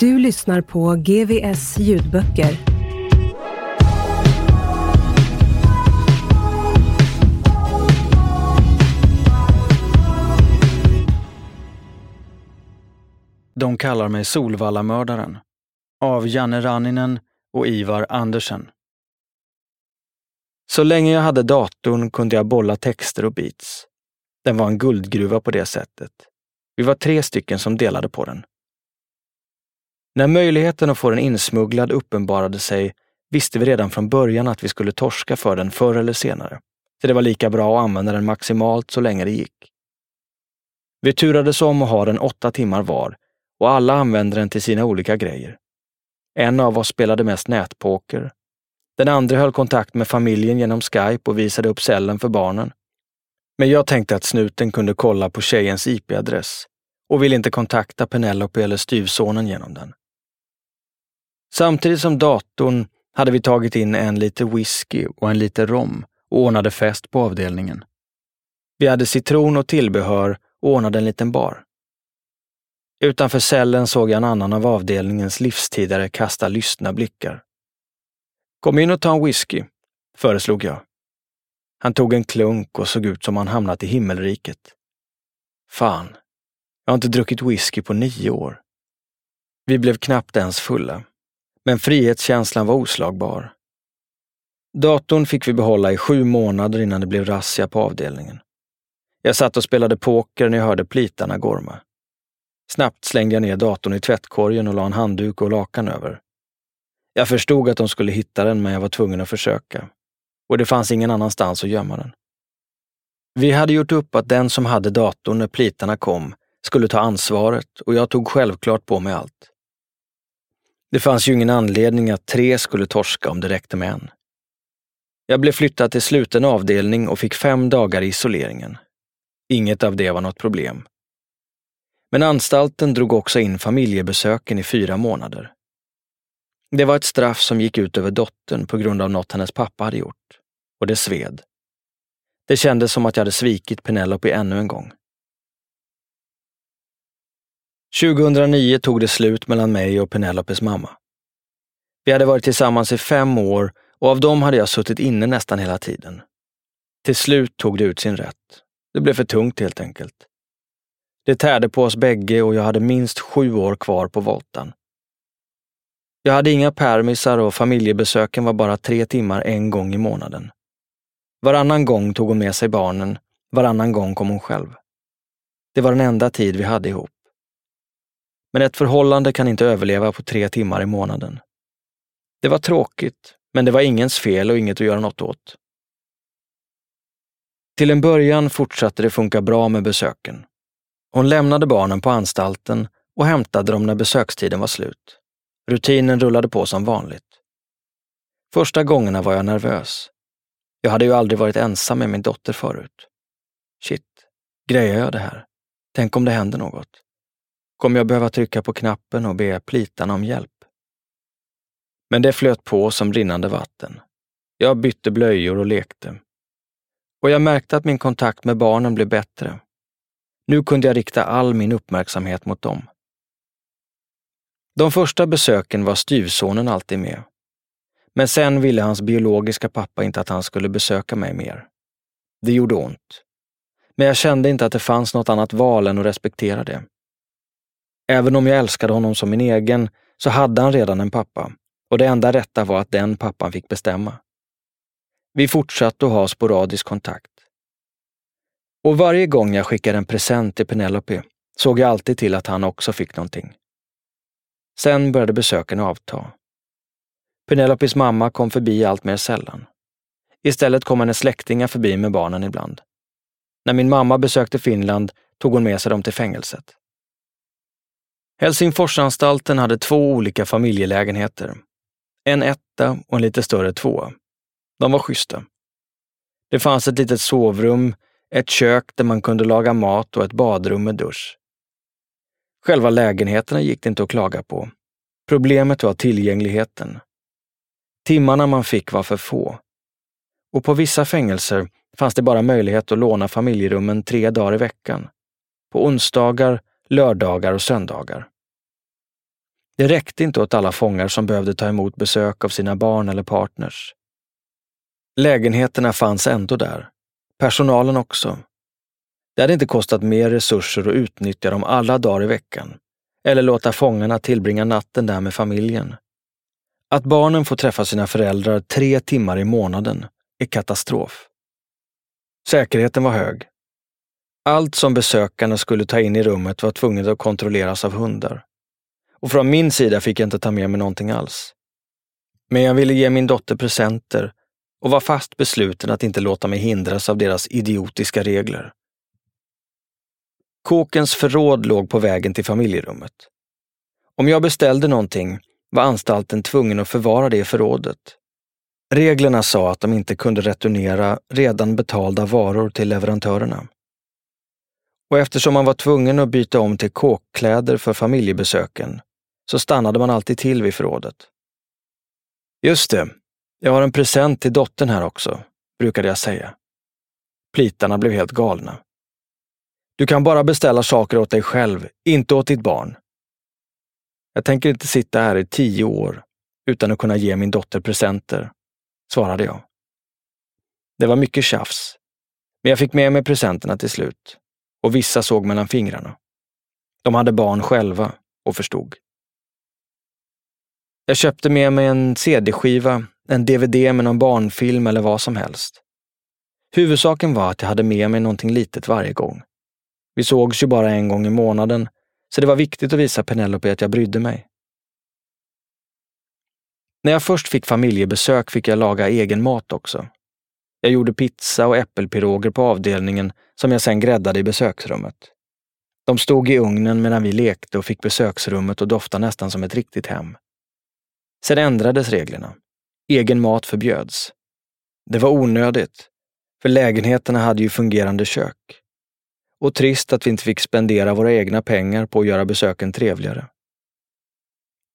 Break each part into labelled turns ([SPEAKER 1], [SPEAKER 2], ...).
[SPEAKER 1] Du lyssnar på GVS ljudböcker.
[SPEAKER 2] De kallar mig Solvallamördaren av Janne Ranninen och Ivar Andersen. Så länge jag hade datorn kunde jag bolla texter och beats. Den var en guldgruva på det sättet. Vi var tre stycken som delade på den. När möjligheten att få den insmugglad uppenbarade sig visste vi redan från början att vi skulle torska för den förr eller senare. Så det var lika bra att använda den maximalt så länge det gick. Vi turades om att ha den åtta timmar var och alla använde den till sina olika grejer. En av oss spelade mest nätpoker. Den andra höll kontakt med familjen genom Skype och visade upp cellen för barnen. Men jag tänkte att snuten kunde kolla på tjejens IP-adress och ville inte kontakta Penelope eller styvsonen genom den. Samtidigt som datorn hade vi tagit in en liter whisky och en liter rom och ordnade fest på avdelningen. Vi hade citron och tillbehör och ordnade en liten bar. Utanför cellen såg jag en annan av avdelningens livstidare kasta lystna blickar. Kom in och ta en whisky, föreslog jag. Han tog en klunk och såg ut som han hamnat i himmelriket. Fan, jag har inte druckit whisky på nio år. Vi blev knappt ens fulla, men frihetskänslan var oslagbar. Datorn fick vi behålla i sju månader innan det blev razzia på avdelningen. Jag satt och spelade poker när jag hörde plitarna gorma. Snabbt slängde jag ner datorn i tvättkorgen och la en handduk och lakan över. Jag förstod att de skulle hitta den, men jag var tvungen att försöka. Och det fanns ingen annanstans att gömma den. Vi hade gjort upp att den som hade datorn när plitarna kom skulle ta ansvaret och jag tog självklart på mig allt. Det fanns ju ingen anledning att tre skulle torska om det räckte med en. Jag blev flyttad till sluten avdelning och fick fem dagar i isoleringen. Inget av det var något problem. Men anstalten drog också in familjebesöken i fyra månader. Det var ett straff som gick ut över dottern på grund av något hennes pappa hade gjort. Och det sved. Det kändes som att jag hade svikit Penelope ännu en gång. 2009 tog det slut mellan mig och Penelopes mamma. Vi hade varit tillsammans i fem år och av dem hade jag suttit inne nästan hela tiden. Till slut tog det ut sin rätt. Det blev för tungt helt enkelt. Det tärde på oss bägge och jag hade minst sju år kvar på voltan. Jag hade inga permisar och familjebesöken var bara tre timmar en gång i månaden. Varannan gång tog hon med sig barnen, varannan gång kom hon själv. Det var den enda tid vi hade ihop. Men ett förhållande kan inte överleva på tre timmar i månaden. Det var tråkigt, men det var ingens fel och inget att göra något åt. Till en början fortsatte det funka bra med besöken. Hon lämnade barnen på anstalten och hämtade dem när besökstiden var slut. Rutinen rullade på som vanligt. Första gångerna var jag nervös. Jag hade ju aldrig varit ensam med min dotter förut. Shit, grejar jag det här? Tänk om det händer något? Kommer jag behöva trycka på knappen och be plitarna om hjälp? Men det flöt på som rinnande vatten. Jag bytte blöjor och lekte. Och jag märkte att min kontakt med barnen blev bättre. Nu kunde jag rikta all min uppmärksamhet mot dem. De första besöken var styvsonen alltid med. Men sen ville hans biologiska pappa inte att han skulle besöka mig mer. Det gjorde ont. Men jag kände inte att det fanns något annat val än att respektera det. Även om jag älskade honom som min egen så hade han redan en pappa och det enda rätta var att den pappan fick bestämma. Vi fortsatte att ha sporadisk kontakt. Och varje gång jag skickade en present till Penelope såg jag alltid till att han också fick någonting. Sen började besöken avta. Penelopes mamma kom förbi allt mer sällan. Istället kom hennes släktingar förbi med barnen ibland. När min mamma besökte Finland tog hon med sig dem till fängelset. Helsingforsanstalten hade två olika familjelägenheter. En etta och en lite större tvåa. De var schyssta. Det fanns ett litet sovrum, ett kök där man kunde laga mat och ett badrum med dusch. Själva lägenheterna gick det inte att klaga på. Problemet var tillgängligheten. Timmarna man fick var för få. Och på vissa fängelser fanns det bara möjlighet att låna familjerummen tre dagar i veckan. På onsdagar, lördagar och söndagar. Det räckte inte åt alla fångar som behövde ta emot besök av sina barn eller partners. Lägenheterna fanns ändå där. Personalen också. Det hade inte kostat mer resurser att utnyttja dem alla dagar i veckan eller låta fångarna tillbringa natten där med familjen. Att barnen får träffa sina föräldrar tre timmar i månaden är katastrof. Säkerheten var hög. Allt som besökarna skulle ta in i rummet var tvunget att kontrolleras av hundar. Och från min sida fick jag inte ta med mig någonting alls. Men jag ville ge min dotter presenter och var fast besluten att inte låta mig hindras av deras idiotiska regler. Kåkens förråd låg på vägen till familjerummet. Om jag beställde någonting var anstalten tvungen att förvara det i förrådet. Reglerna sa att de inte kunde returnera redan betalda varor till leverantörerna. Och eftersom man var tvungen att byta om till kåkkläder för familjebesöken så stannade man alltid till vid förrådet. Just det, jag har en present till dottern här också, brukade jag säga. Plitarna blev helt galna. Du kan bara beställa saker åt dig själv, inte åt ditt barn. Jag tänker inte sitta här i tio år utan att kunna ge min dotter presenter, svarade jag. Det var mycket tjafs, men jag fick med mig presenterna till slut och vissa såg mellan fingrarna. De hade barn själva och förstod. Jag köpte med mig en CD-skiva, en DVD med någon barnfilm eller vad som helst. Huvudsaken var att jag hade med mig någonting litet varje gång. Vi sågs ju bara en gång i månaden, så det var viktigt att visa Penelope att jag brydde mig. När jag först fick familjebesök fick jag laga egen mat också. Jag gjorde pizza och äppelpiroger på avdelningen som jag sen gräddade i besöksrummet. De stod i ugnen medan vi lekte och fick besöksrummet att dofta nästan som ett riktigt hem. Sen ändrades reglerna. Egen mat förbjöds. Det var onödigt, för lägenheterna hade ju fungerande kök. Och trist att vi inte fick spendera våra egna pengar på att göra besöken trevligare.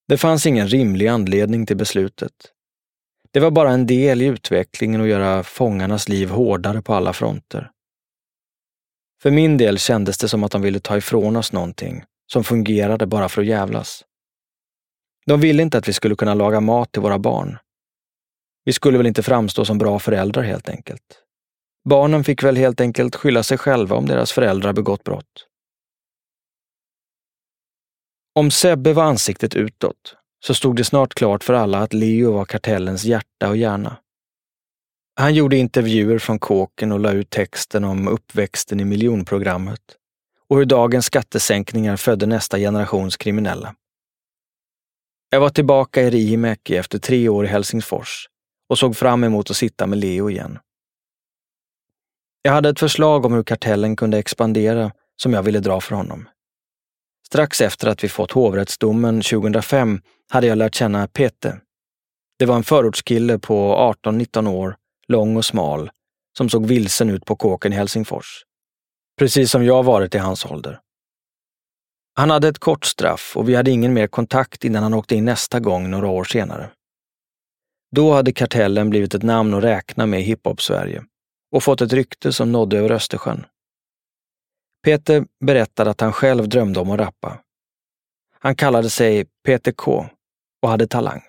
[SPEAKER 2] Det fanns ingen rimlig anledning till beslutet. Det var bara en del i utvecklingen att göra fångarnas liv hårdare på alla fronter. För min del kändes det som att de ville ta ifrån oss någonting som fungerade bara för att jävlas. De ville inte att vi skulle kunna laga mat till våra barn. Vi skulle väl inte framstå som bra föräldrar helt enkelt. Barnen fick väl helt enkelt skylla sig själva om deras föräldrar begått brott. Om Sebbe var ansiktet utåt så stod det snart klart för alla att Leo var kartellens hjärta och hjärna. Han gjorde intervjuer från kåken och la ut texten om uppväxten i miljonprogrammet och hur dagens skattesänkningar födde nästa generations kriminella. Jag var tillbaka i Riihimäki efter tre år i Helsingfors och såg fram emot att sitta med Leo igen. Jag hade ett förslag om hur kartellen kunde expandera som jag ville dra för honom. Strax efter att vi fått hovrättsdomen 2005 hade jag lärt känna Pete. Det var en förortskille på 18-19 år, lång och smal, som såg vilsen ut på kåken i Helsingfors. Precis som jag varit i hans ålder. Han hade ett kort straff och vi hade ingen mer kontakt innan han åkte in nästa gång några år senare. Då hade kartellen blivit ett namn att räkna med i hiphop-Sverige och fått ett rykte som nådde över Östersjön. Peter berättade att han själv drömde om att rappa. Han kallade sig Peter K och hade talang.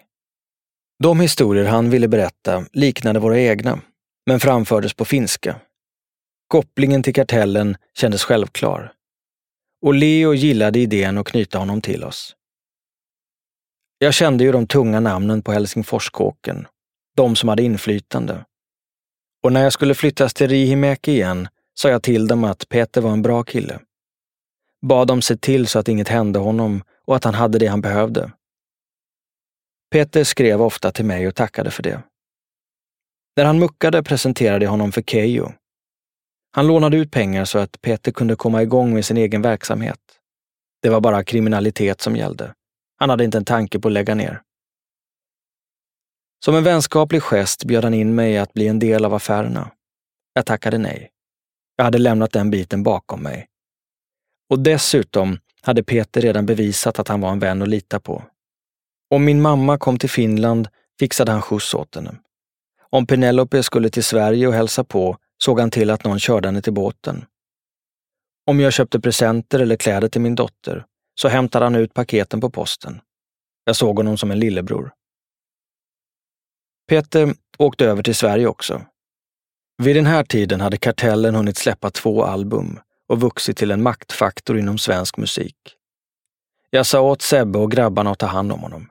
[SPEAKER 2] De historier han ville berätta liknade våra egna, men framfördes på finska. Kopplingen till kartellen kändes självklar. Och Leo gillade idén att knyta honom till oss. Jag kände ju de tunga namnen på Helsingforskåken, de som hade inflytande. Och när jag skulle flyttas till Rihimäki igen sa jag till dem att Peter var en bra kille. Bad dem se till så att inget hände honom och att han hade det han behövde. Peter skrev ofta till mig och tackade för det. När han muckade presenterade jag honom för Keyyo. Han lånade ut pengar så att Peter kunde komma igång med sin egen verksamhet. Det var bara kriminalitet som gällde. Han hade inte en tanke på att lägga ner. Som en vänskaplig gest bjöd han in mig att bli en del av affärerna. Jag tackade nej. Jag hade lämnat den biten bakom mig. Och dessutom hade Peter redan bevisat att han var en vän att lita på. Om min mamma kom till Finland fixade han skjuts åt henne. Om Penelope skulle till Sverige och hälsa på såg han till att någon körde henne till båten. Om jag köpte presenter eller kläder till min dotter så hämtade han ut paketen på posten. Jag såg honom som en lillebror. Peter åkte över till Sverige också. Vid den här tiden hade Kartellen hunnit släppa två album och vuxit till en maktfaktor inom svensk musik. Jag sa åt Sebbe och grabbarna att ta hand om honom.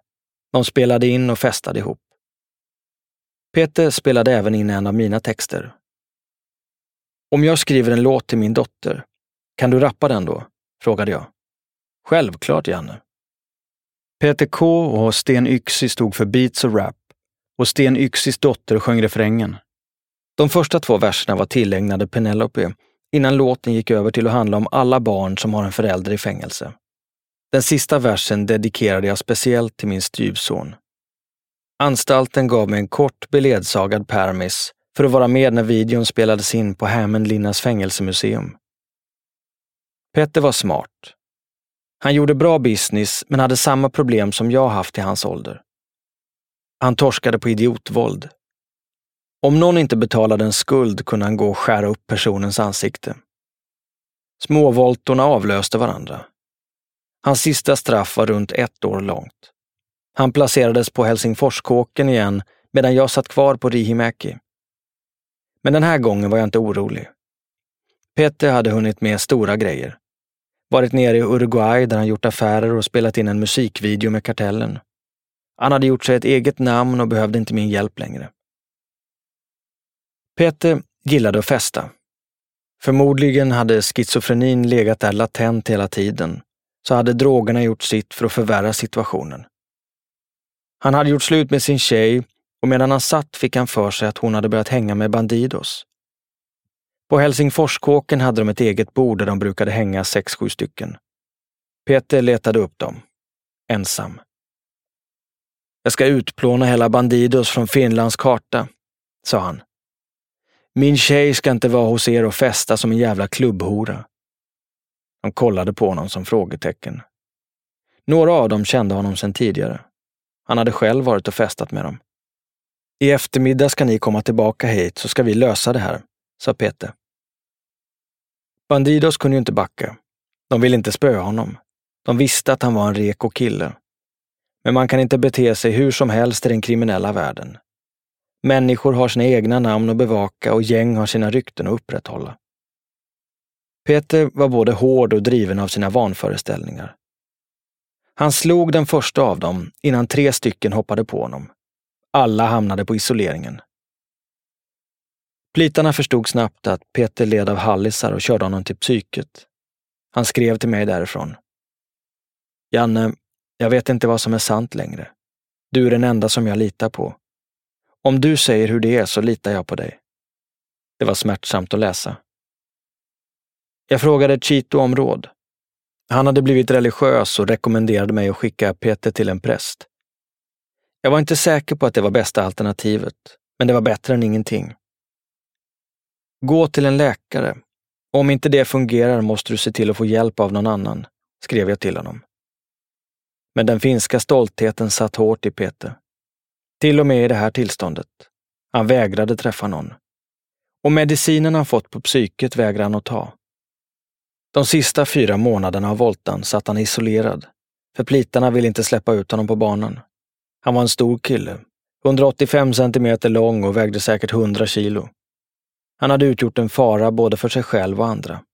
[SPEAKER 2] De spelade in och festade ihop. Peter spelade även in en av mina texter. Om jag skriver en låt till min dotter, kan du rappa den då? frågade jag. Självklart, Janne. Peter K och Sten Yxi stod för beats och rap och Sten Yxis dotter sjöng refrängen. De första två verserna var tillägnade Penelope innan låten gick över till att handla om alla barn som har en förälder i fängelse. Den sista versen dedikerade jag speciellt till min styvson. Anstalten gav mig en kort beledsagad permis för att vara med när videon spelades in på Hämeenlinnas fängelsemuseum. Petter var smart. Han gjorde bra business men hade samma problem som jag haft i hans ålder. Han torskade på idiotvåld. Om någon inte betalade en skuld kunde han gå och skära upp personens ansikte. Småvoltorna avlöste varandra. Hans sista straff var runt ett år långt. Han placerades på Helsingforskåken igen medan jag satt kvar på Rihimäki. Men den här gången var jag inte orolig. Peter hade hunnit med stora grejer. Varit nere i Uruguay där han gjort affärer och spelat in en musikvideo med Kartellen. Han hade gjort sig ett eget namn och behövde inte min hjälp längre. Peter gillade att festa. Förmodligen hade schizofrenin legat där latent hela tiden, så hade drogerna gjort sitt för att förvärra situationen. Han hade gjort slut med sin tjej och medan han satt fick han för sig att hon hade börjat hänga med Bandidos. På Helsingforskåken hade de ett eget bord där de brukade hänga sex, sju stycken. Peter letade upp dem, ensam. Jag ska utplåna hela Bandidos från Finlands karta, sa han. Min tjej ska inte vara hos er och festa som en jävla klubbhora. De kollade på honom som frågetecken. Några av dem kände honom sedan tidigare. Han hade själv varit och festat med dem. I eftermiddag ska ni komma tillbaka hit så ska vi lösa det här, sa Peter. Bandidos kunde ju inte backa. De ville inte spöa honom. De visste att han var en reko kille. Men man kan inte bete sig hur som helst i den kriminella världen. Människor har sina egna namn att bevaka och gäng har sina rykten att upprätthålla. Peter var både hård och driven av sina vanföreställningar. Han slog den första av dem innan tre stycken hoppade på honom. Alla hamnade på isoleringen. Plitarna förstod snabbt att Peter led av hallisar och körde honom till psyket. Han skrev till mig därifrån. Janne, jag vet inte vad som är sant längre. Du är den enda som jag litar på. Om du säger hur det är så litar jag på dig. Det var smärtsamt att läsa. Jag frågade Chito om råd. Han hade blivit religiös och rekommenderade mig att skicka Peter till en präst. Jag var inte säker på att det var bästa alternativet, men det var bättre än ingenting. Gå till en läkare. Om inte det fungerar måste du se till att få hjälp av någon annan, skrev jag till honom. Men den finska stoltheten satt hårt i Peter. Till och med i det här tillståndet. Han vägrade träffa någon. Och medicinen han fått på psyket vägrade han att ta. De sista fyra månaderna av voltan satt han isolerad, för plitarna ville inte släppa ut honom på banan. Han var en stor kille, 185 centimeter lång och vägde säkert 100 kilo. Han hade utgjort en fara både för sig själv och andra.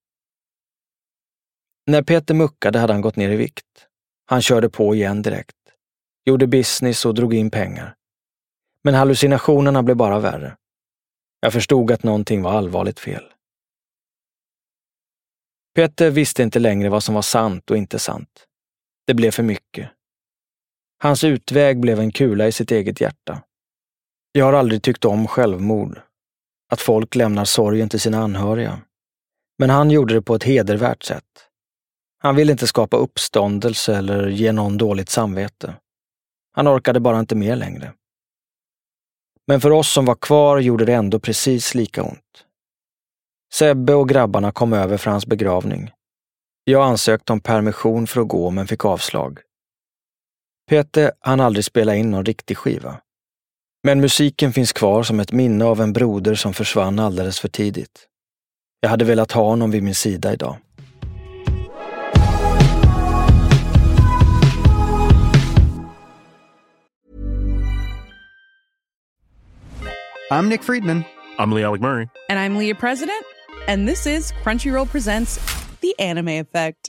[SPEAKER 2] När Peter muckade hade han gått ner i vikt. Han körde på igen direkt. Gjorde business och drog in pengar. Men hallucinationerna blev bara värre. Jag förstod att någonting var allvarligt fel. Peter visste inte längre vad som var sant och inte sant. Det blev för mycket. Hans utväg blev en kula i sitt eget hjärta. Jag har aldrig tyckt om självmord. Att folk lämnar sorgen till sina anhöriga. Men han gjorde det på ett hedervärt sätt. Han ville inte skapa uppståndelse eller ge någon dåligt samvete. Han orkade bara inte mer längre. Men för oss som var kvar gjorde det ändå precis lika ont. Sebbe och grabbarna kom över för hans begravning. Jag ansökte om permission för att gå men fick avslag. Peter hann aldrig spela in någon riktig skiva. Men musiken finns kvar som ett minne av en broder som försvann alldeles för tidigt. Jag hade velat ha honom vid min sida idag.
[SPEAKER 3] I'm Nick Friedman.
[SPEAKER 4] I'm Lee Alec Murray.
[SPEAKER 5] And I'm Leah President. And this is Crunchyroll Presents The Anime Effect.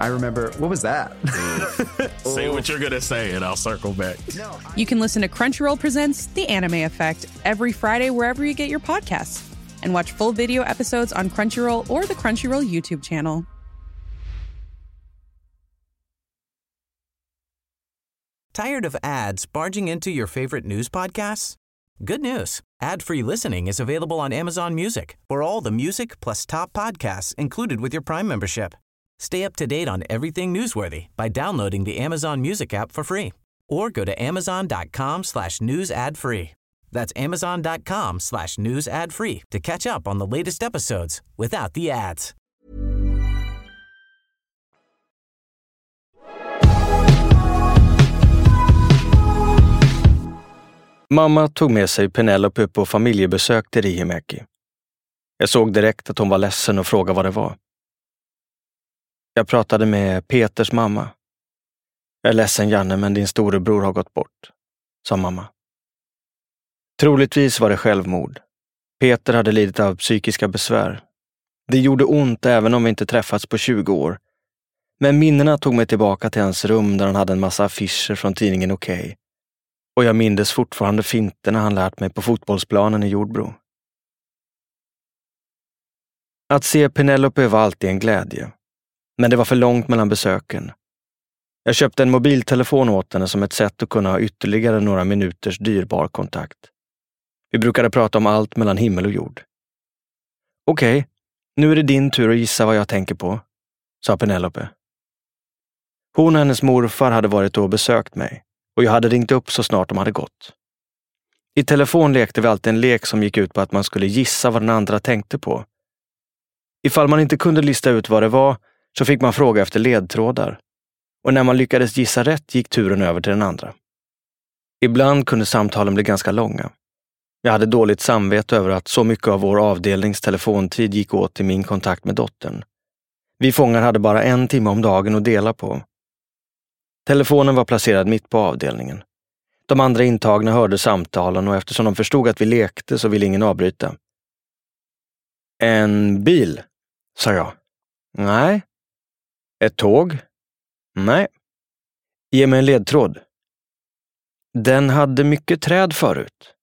[SPEAKER 6] I remember, what was that?
[SPEAKER 4] Say what you're gonna say, and I'll circle back.
[SPEAKER 5] you can listen to Crunchyroll Presents The Anime Effect every Friday wherever you get your podcasts. And watch full video episodes on Crunchyroll or the Crunchyroll YouTube channel.
[SPEAKER 7] Tired of ads barging into your favorite news podcasts? Good news. Ad-free listening is available on Amazon Music for all the music plus top podcasts included with your Prime membership. Stay up to date on everything newsworthy by downloading the Amazon Music app for free or go to amazon.com slash news ad free. That's amazon.com slash news ad free to catch up on the latest episodes without the ads.
[SPEAKER 2] Mamma tog med sig Penelope på familjebesök till Rihimäki. Jag såg direkt att hon var ledsen och frågade vad det var. Jag pratade med Peters mamma. Jag är ledsen Janne, men din storebror har gått bort, sa mamma. Troligtvis var det självmord. Peter hade lidit av psykiska besvär. Det gjorde ont även om vi inte träffats på 20 år. Men minnena tog mig tillbaka till hans rum där han hade en massa affischer från tidningen Okej. Och jag mindes fortfarande finterna han lärt mig på fotbollsplanen i Jordbro. Att se Penelope var alltid en glädje. Men det var för långt mellan besöken. Jag köpte en mobiltelefon åt henne som ett sätt att kunna ha ytterligare några minuters dyrbar kontakt. Vi brukade prata om allt mellan himmel och jord. Okej, nu är det din tur att gissa vad jag tänker på, sa Penelope. Hon och hennes morfar hade varit och besökt mig och jag hade ringt upp så snart de hade gått. I telefon lekte vi alltid en lek som gick ut på att man skulle gissa vad den andra tänkte på. Ifall man inte kunde lista ut vad det var så fick man fråga efter ledtrådar. Och när man lyckades gissa rätt gick turen över till den andra. Ibland kunde samtalen bli ganska långa. Jag hade dåligt samvete över att så mycket av vår avdelnings telefontid gick åt till min kontakt med dottern. Vi fångar hade bara en timme om dagen att dela på. Telefonen var placerad mitt på avdelningen. De andra intagna hörde samtalen och eftersom de förstod att vi lekte så ville ingen avbryta. En bil, sa jag. Nej. Ett tåg? Nej. Ge mig en ledtråd. Den hade mycket träd förut.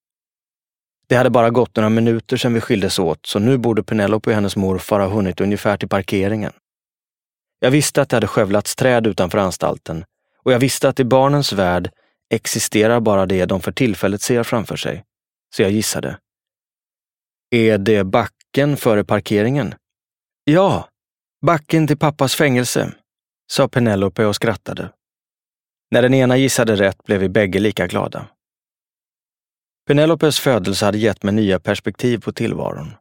[SPEAKER 2] Det hade bara gått några minuter sedan vi skildes åt, så nu borde Penelope och hennes morfar ha hunnit ungefär till parkeringen. Jag visste att det hade skövlats träd utanför anstalten och jag visste att i barnens värld existerar bara det de för tillfället ser framför sig. Så jag gissade. Är det backen före parkeringen? Ja, backen till pappas fängelse, sa Penelope och skrattade. När den ena gissade rätt blev vi bägge lika glada. Penelopes födelse hade gett mig nya perspektiv på tillvaron.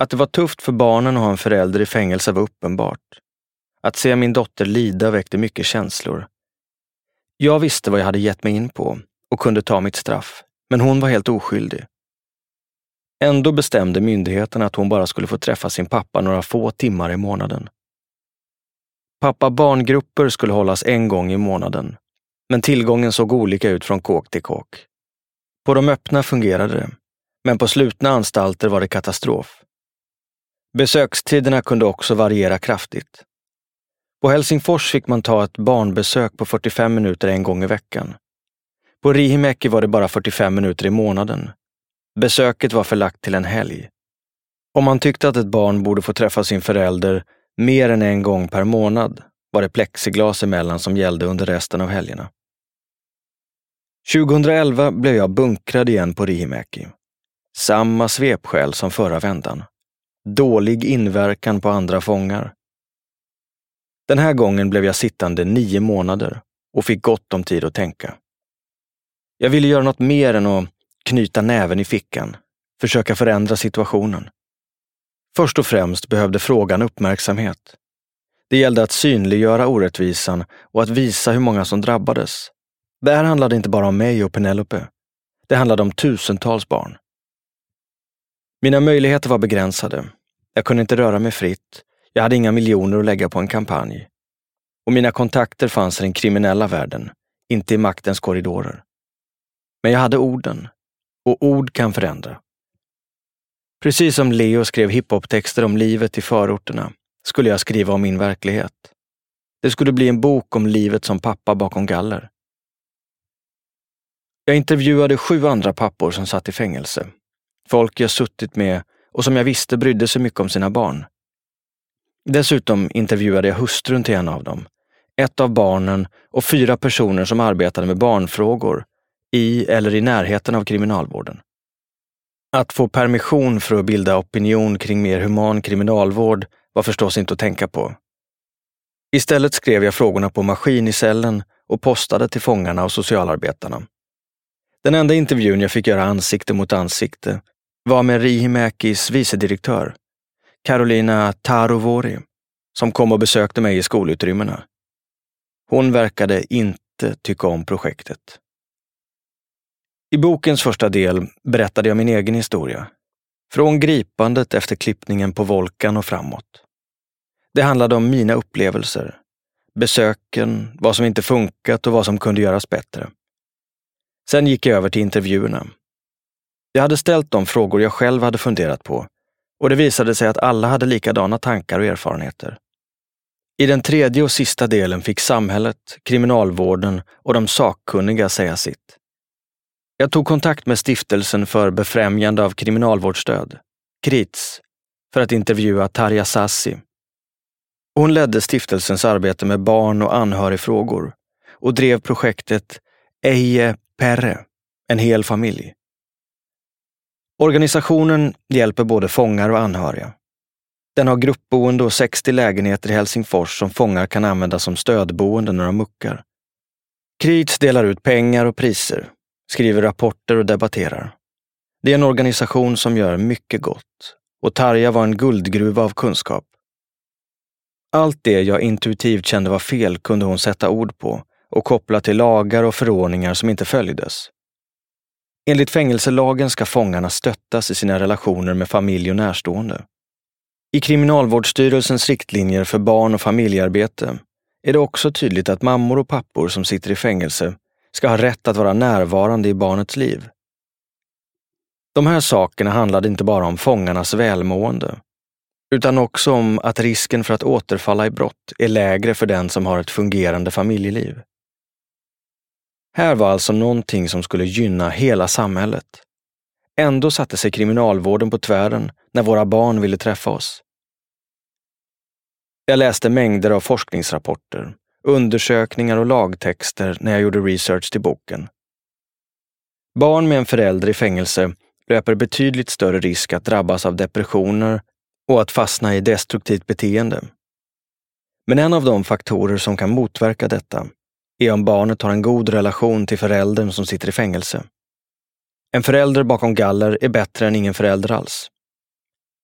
[SPEAKER 2] Att det var tufft för barnen att ha en förälder i fängelse var uppenbart. Att se min dotter lida väckte mycket känslor. Jag visste vad jag hade gett mig in på och kunde ta mitt straff, men hon var helt oskyldig. Ändå bestämde myndigheterna att hon bara skulle få träffa sin pappa några få timmar i månaden. Pappa-barngrupper skulle hållas en gång i månaden, men tillgången såg olika ut från kåk till kåk. På de öppna fungerade det, men på slutna anstalter var det katastrof. Besökstiderna kunde också variera kraftigt. På Helsingfors fick man ta ett barnbesök på 45 minuter en gång i veckan. På Rihimäki var det bara 45 minuter i månaden. Besöket var förlagt till en helg. Om man tyckte att ett barn borde få träffa sin förälder mer än en gång per månad var det plexiglas emellan som gällde under resten av helgerna. 2011 blev jag bunkrad igen på Rihimäki. Samma svepskäl som förra vändan. Dålig inverkan på andra fångar. Den här gången blev jag sittande nio månader och fick gott om tid att tänka. Jag ville göra något mer än att knyta näven i fickan, försöka förändra situationen. Först och främst behövde frågan uppmärksamhet. Det gällde att synliggöra orättvisan och att visa hur många som drabbades. Det här handlade inte bara om mig och Penelope. Det handlade om tusentals barn. Mina möjligheter var begränsade. Jag kunde inte röra mig fritt. Jag hade inga miljoner att lägga på en kampanj. Och mina kontakter fanns i den kriminella världen, inte i maktens korridorer. Men jag hade orden. Och ord kan förändra. Precis som Leo skrev hiphop-texter om livet i förorterna skulle jag skriva om min verklighet. Det skulle bli en bok om livet som pappa bakom galler. Jag intervjuade sju andra pappor som satt i fängelse. Folk jag suttit med och som jag visste brydde sig mycket om sina barn. Dessutom intervjuade jag hustrun till en av dem, ett av barnen och fyra personer som arbetade med barnfrågor i eller i närheten av kriminalvården. Att få permission för att bilda opinion kring mer human kriminalvård var förstås inte att tänka på. Istället skrev jag frågorna på maskin i cellen och postade till fångarna och socialarbetarna. Den enda intervjun jag fick göra ansikte mot ansikte var med Rihimäkis vicedirektör, Carolina Tarovori, som kom och besökte mig i skolutrymmena. Hon verkade inte tycka om projektet. I bokens första del berättade jag min egen historia. Från gripandet efter klippningen på Volkan och framåt. Det handlade om mina upplevelser, besöken, vad som inte funkat och vad som kunde göras bättre. Sen gick jag över till intervjuerna. Jag hade ställt de frågor jag själv hade funderat på och det visade sig att alla hade likadana tankar och erfarenheter. I den tredje och sista delen fick samhället, kriminalvården och de sakkunniga säga sitt. Jag tog kontakt med Stiftelsen för befrämjande av kriminalvårdsstöd, KRITS, för att intervjua Tarja Sassi. Hon ledde stiftelsens arbete med barn och anhörigfrågor och drev projektet Eje Perre, en hel familj. Organisationen hjälper både fångar och anhöriga. Den har gruppboende och 60 lägenheter i Helsingfors som fångar kan använda som stödboende när de muckar. KRITS delar ut pengar och priser skriver rapporter och debatterar. Det är en organisation som gör mycket gott och Tarja var en guldgruva av kunskap. Allt det jag intuitivt kände var fel kunde hon sätta ord på och koppla till lagar och förordningar som inte följdes. Enligt fängelselagen ska fångarna stöttas i sina relationer med familj och närstående. I Kriminalvårdsstyrelsens riktlinjer för barn och familjearbete är det också tydligt att mammor och pappor som sitter i fängelse ska ha rätt att vara närvarande i barnets liv. De här sakerna handlade inte bara om fångarnas välmående, utan också om att risken för att återfalla i brott är lägre för den som har ett fungerande familjeliv. Här var alltså någonting som skulle gynna hela samhället. Ändå satte sig kriminalvården på tvären när våra barn ville träffa oss. Jag läste mängder av forskningsrapporter undersökningar och lagtexter när jag gjorde research till boken. Barn med en förälder i fängelse löper betydligt större risk att drabbas av depressioner och att fastna i destruktivt beteende. Men en av de faktorer som kan motverka detta är om barnet har en god relation till föräldern som sitter i fängelse. En förälder bakom galler är bättre än ingen förälder alls.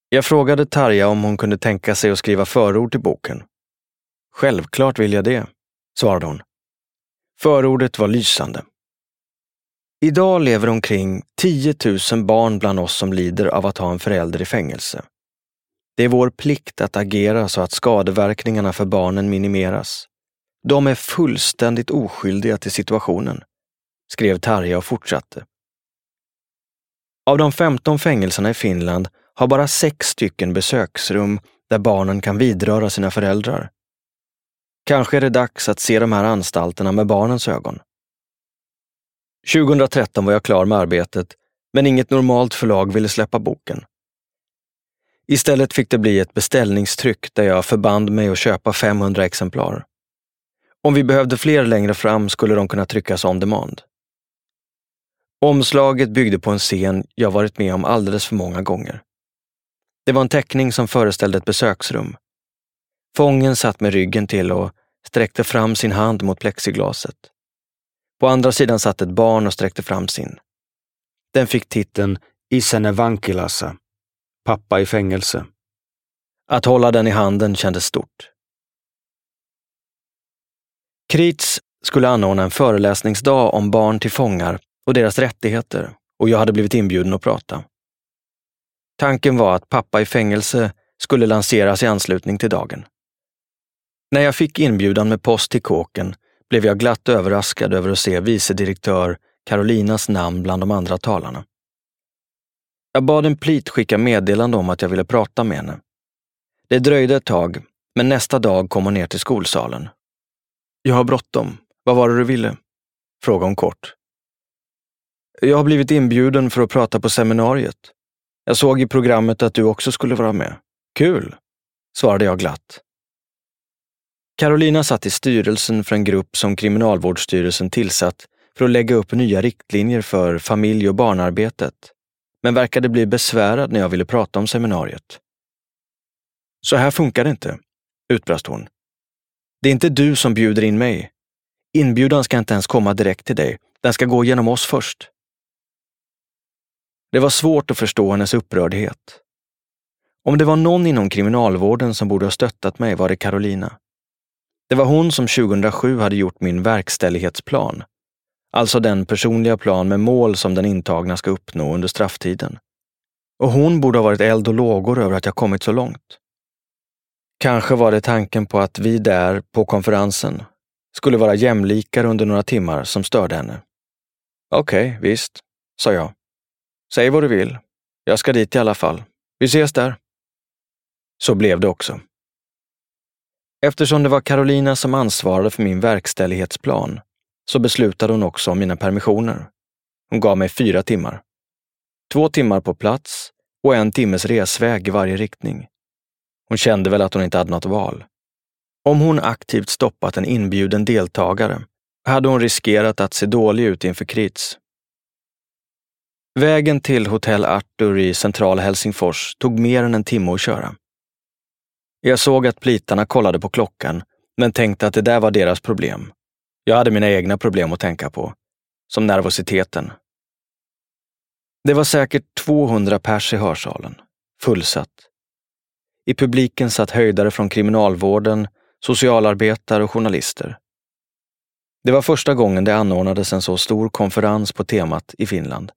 [SPEAKER 2] Jag frågade Tarja om hon kunde tänka sig att skriva förord till boken. Självklart vill jag det, svarade hon. Förordet var lysande. Idag lever omkring 10 000 barn bland oss som lider av att ha en förälder i fängelse. Det är vår plikt att agera så att skadeverkningarna för barnen minimeras. De är fullständigt oskyldiga till situationen, skrev Tarja och fortsatte. Av de 15 fängelserna i Finland har bara sex stycken besöksrum där barnen kan vidröra sina föräldrar. Kanske är det dags att se de här anstalterna med barnens ögon. 2013 var jag klar med arbetet, men inget normalt förlag ville släppa boken. Istället fick det bli ett beställningstryck där jag förband mig att köpa 500 exemplar. Om vi behövde fler längre fram skulle de kunna tryckas on demand. Omslaget byggde på en scen jag varit med om alldeles för många gånger. Det var en teckning som föreställde ett besöksrum. Fången satt med ryggen till och sträckte fram sin hand mot plexiglaset. På andra sidan satt ett barn och sträckte fram sin. Den fick titeln Isene Vankilassa, pappa i fängelse. Att hålla den i handen kändes stort. Krits skulle anordna en föreläsningsdag om barn till fångar och deras rättigheter och jag hade blivit inbjuden att prata. Tanken var att pappa i fängelse skulle lanseras i anslutning till dagen. När jag fick inbjudan med post till kåken blev jag glatt överraskad över att se vice direktör Carolinas namn bland de andra talarna. Jag bad en plit skicka meddelande om att jag ville prata med henne. Det dröjde ett tag, men nästa dag kom hon ner till skolsalen. Jag har bråttom. Vad var det du ville? frågade hon kort. Jag har blivit inbjuden för att prata på seminariet. Jag såg i programmet att du också skulle vara med. Kul, svarade jag glatt. Carolina satt i styrelsen för en grupp som Kriminalvårdsstyrelsen tillsatt för att lägga upp nya riktlinjer för familj och barnarbetet, men verkade bli besvärad när jag ville prata om seminariet. Så här funkar det inte, utbrast hon. Det är inte du som bjuder in mig. Inbjudan ska inte ens komma direkt till dig. Den ska gå genom oss först. Det var svårt att förstå hennes upprördhet. Om det var någon inom kriminalvården som borde ha stöttat mig var det Carolina. Det var hon som 2007 hade gjort min verkställighetsplan, alltså den personliga plan med mål som den intagna ska uppnå under strafftiden. Och hon borde ha varit eld och lågor över att jag kommit så långt. Kanske var det tanken på att vi där, på konferensen, skulle vara jämlikar under några timmar som störde henne. Okej, okay, visst, sa jag. Säg vad du vill. Jag ska dit i alla fall. Vi ses där. Så blev det också. Eftersom det var Carolina som ansvarade för min verkställighetsplan så beslutade hon också om mina permissioner. Hon gav mig fyra timmar. Två timmar på plats och en timmes resväg i varje riktning. Hon kände väl att hon inte hade något val. Om hon aktivt stoppat en inbjuden deltagare hade hon riskerat att se dålig ut inför Krits. Vägen till Hotell Arthur i centrala Helsingfors tog mer än en timme att köra. Jag såg att plitarna kollade på klockan, men tänkte att det där var deras problem. Jag hade mina egna problem att tänka på, som nervositeten. Det var säkert 200 pers i hörsalen, fullsatt. I publiken satt höjdare från kriminalvården, socialarbetare och journalister. Det var första gången det anordnades en så stor konferens på temat i Finland.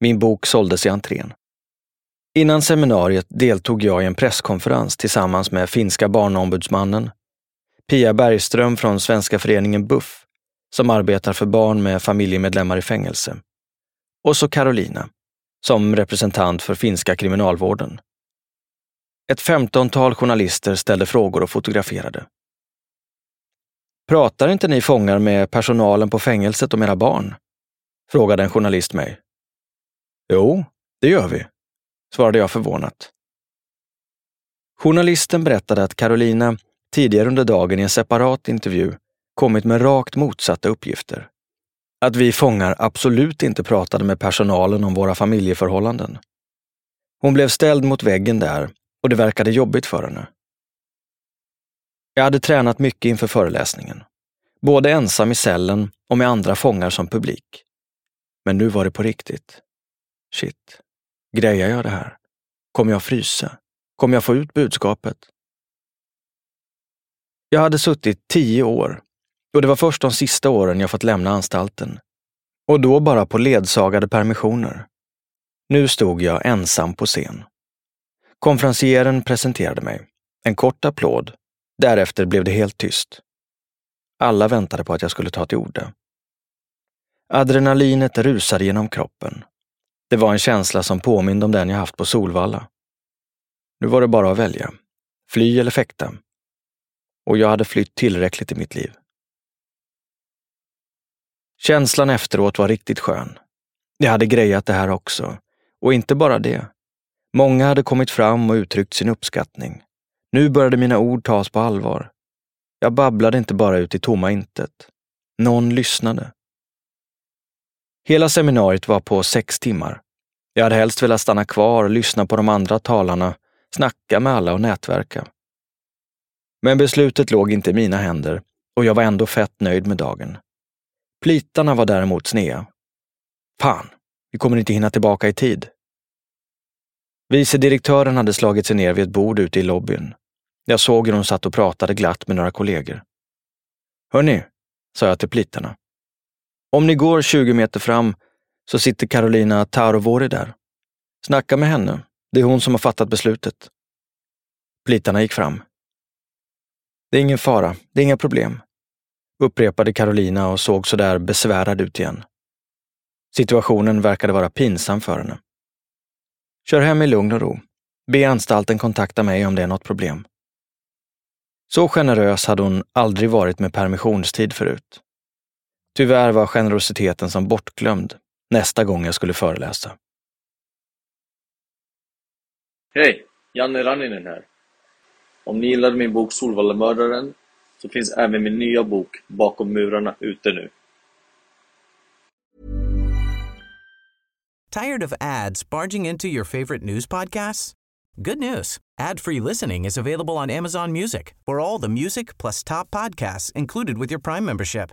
[SPEAKER 2] Min bok såldes i entrén. Innan seminariet deltog jag i en presskonferens tillsammans med finska barnombudsmannen, Pia Bergström från Svenska föreningen BUFF, som arbetar för barn med familjemedlemmar i fängelse, och så Carolina, som representant för finska kriminalvården. Ett femtontal journalister ställde frågor och fotograferade. Pratar inte ni fångar med personalen på fängelset om era barn? frågade en journalist mig. Jo, det gör vi, svarade jag förvånat. Journalisten berättade att Carolina tidigare under dagen i en separat intervju kommit med rakt motsatta uppgifter. Att vi fångar absolut inte pratade med personalen om våra familjeförhållanden. Hon blev ställd mot väggen där och det verkade jobbigt för henne. Jag hade tränat mycket inför föreläsningen, både ensam i cellen och med andra fångar som publik. Men nu var det på riktigt. Shit, grejar jag det här? Kommer jag frysa? Kommer jag få ut budskapet? Jag hade suttit tio år och det var först de sista åren jag fått lämna anstalten. Och då bara på ledsagade permissioner. Nu stod jag ensam på scen. Konferencieren presenterade mig. En kort applåd. Därefter blev det helt tyst. Alla väntade på att jag skulle ta till orda. Adrenalinet rusade genom kroppen det var en känsla som påminde om den jag haft på Solvalla. Nu var det bara att välja. Fly eller fäkta. Och jag hade flytt tillräckligt i mitt liv. Känslan efteråt var riktigt skön. Jag hade grejat det här också. Och inte bara det. Många hade kommit fram och uttryckt sin uppskattning. Nu började mina ord tas på allvar. Jag babblade inte bara ut i tomma intet. Någon lyssnade. Hela seminariet var på sex timmar. Jag hade helst velat stanna kvar och lyssna på de andra talarna, snacka med alla och nätverka. Men beslutet låg inte i mina händer och jag var ändå fett nöjd med dagen. Plitarna var däremot snea. Fan, vi kommer inte hinna tillbaka i tid. Vice direktören hade slagit sig ner vid ett bord ute i lobbyn. Jag såg hur hon satt och pratade glatt med några kollegor. Hörni, sa jag till plitarna. Om ni går 20 meter fram så sitter Carolina Taurovori där. Snacka med henne. Det är hon som har fattat beslutet. Plitarna gick fram. Det är ingen fara, det är inga problem, upprepade Carolina och såg sådär besvärad ut igen. Situationen verkade vara pinsam för henne. Kör hem i lugn och ro. Be anstalten kontakta mig om det är något problem. Så generös hade hon aldrig varit med permissionstid förut. Tyvärr var generositeten som bortglömd nästa gång jag skulle föreläsa.
[SPEAKER 8] Hej! Janne Ranninen här. Om ni gillade min bok Solvallamördaren så finns även min nya bok Bakom murarna ute nu.
[SPEAKER 7] Tired of ads barging into your favorite news podcasts? Good news. Ad-free listening is available on Amazon Music for all the music plus top podcasts included with your Prime membership.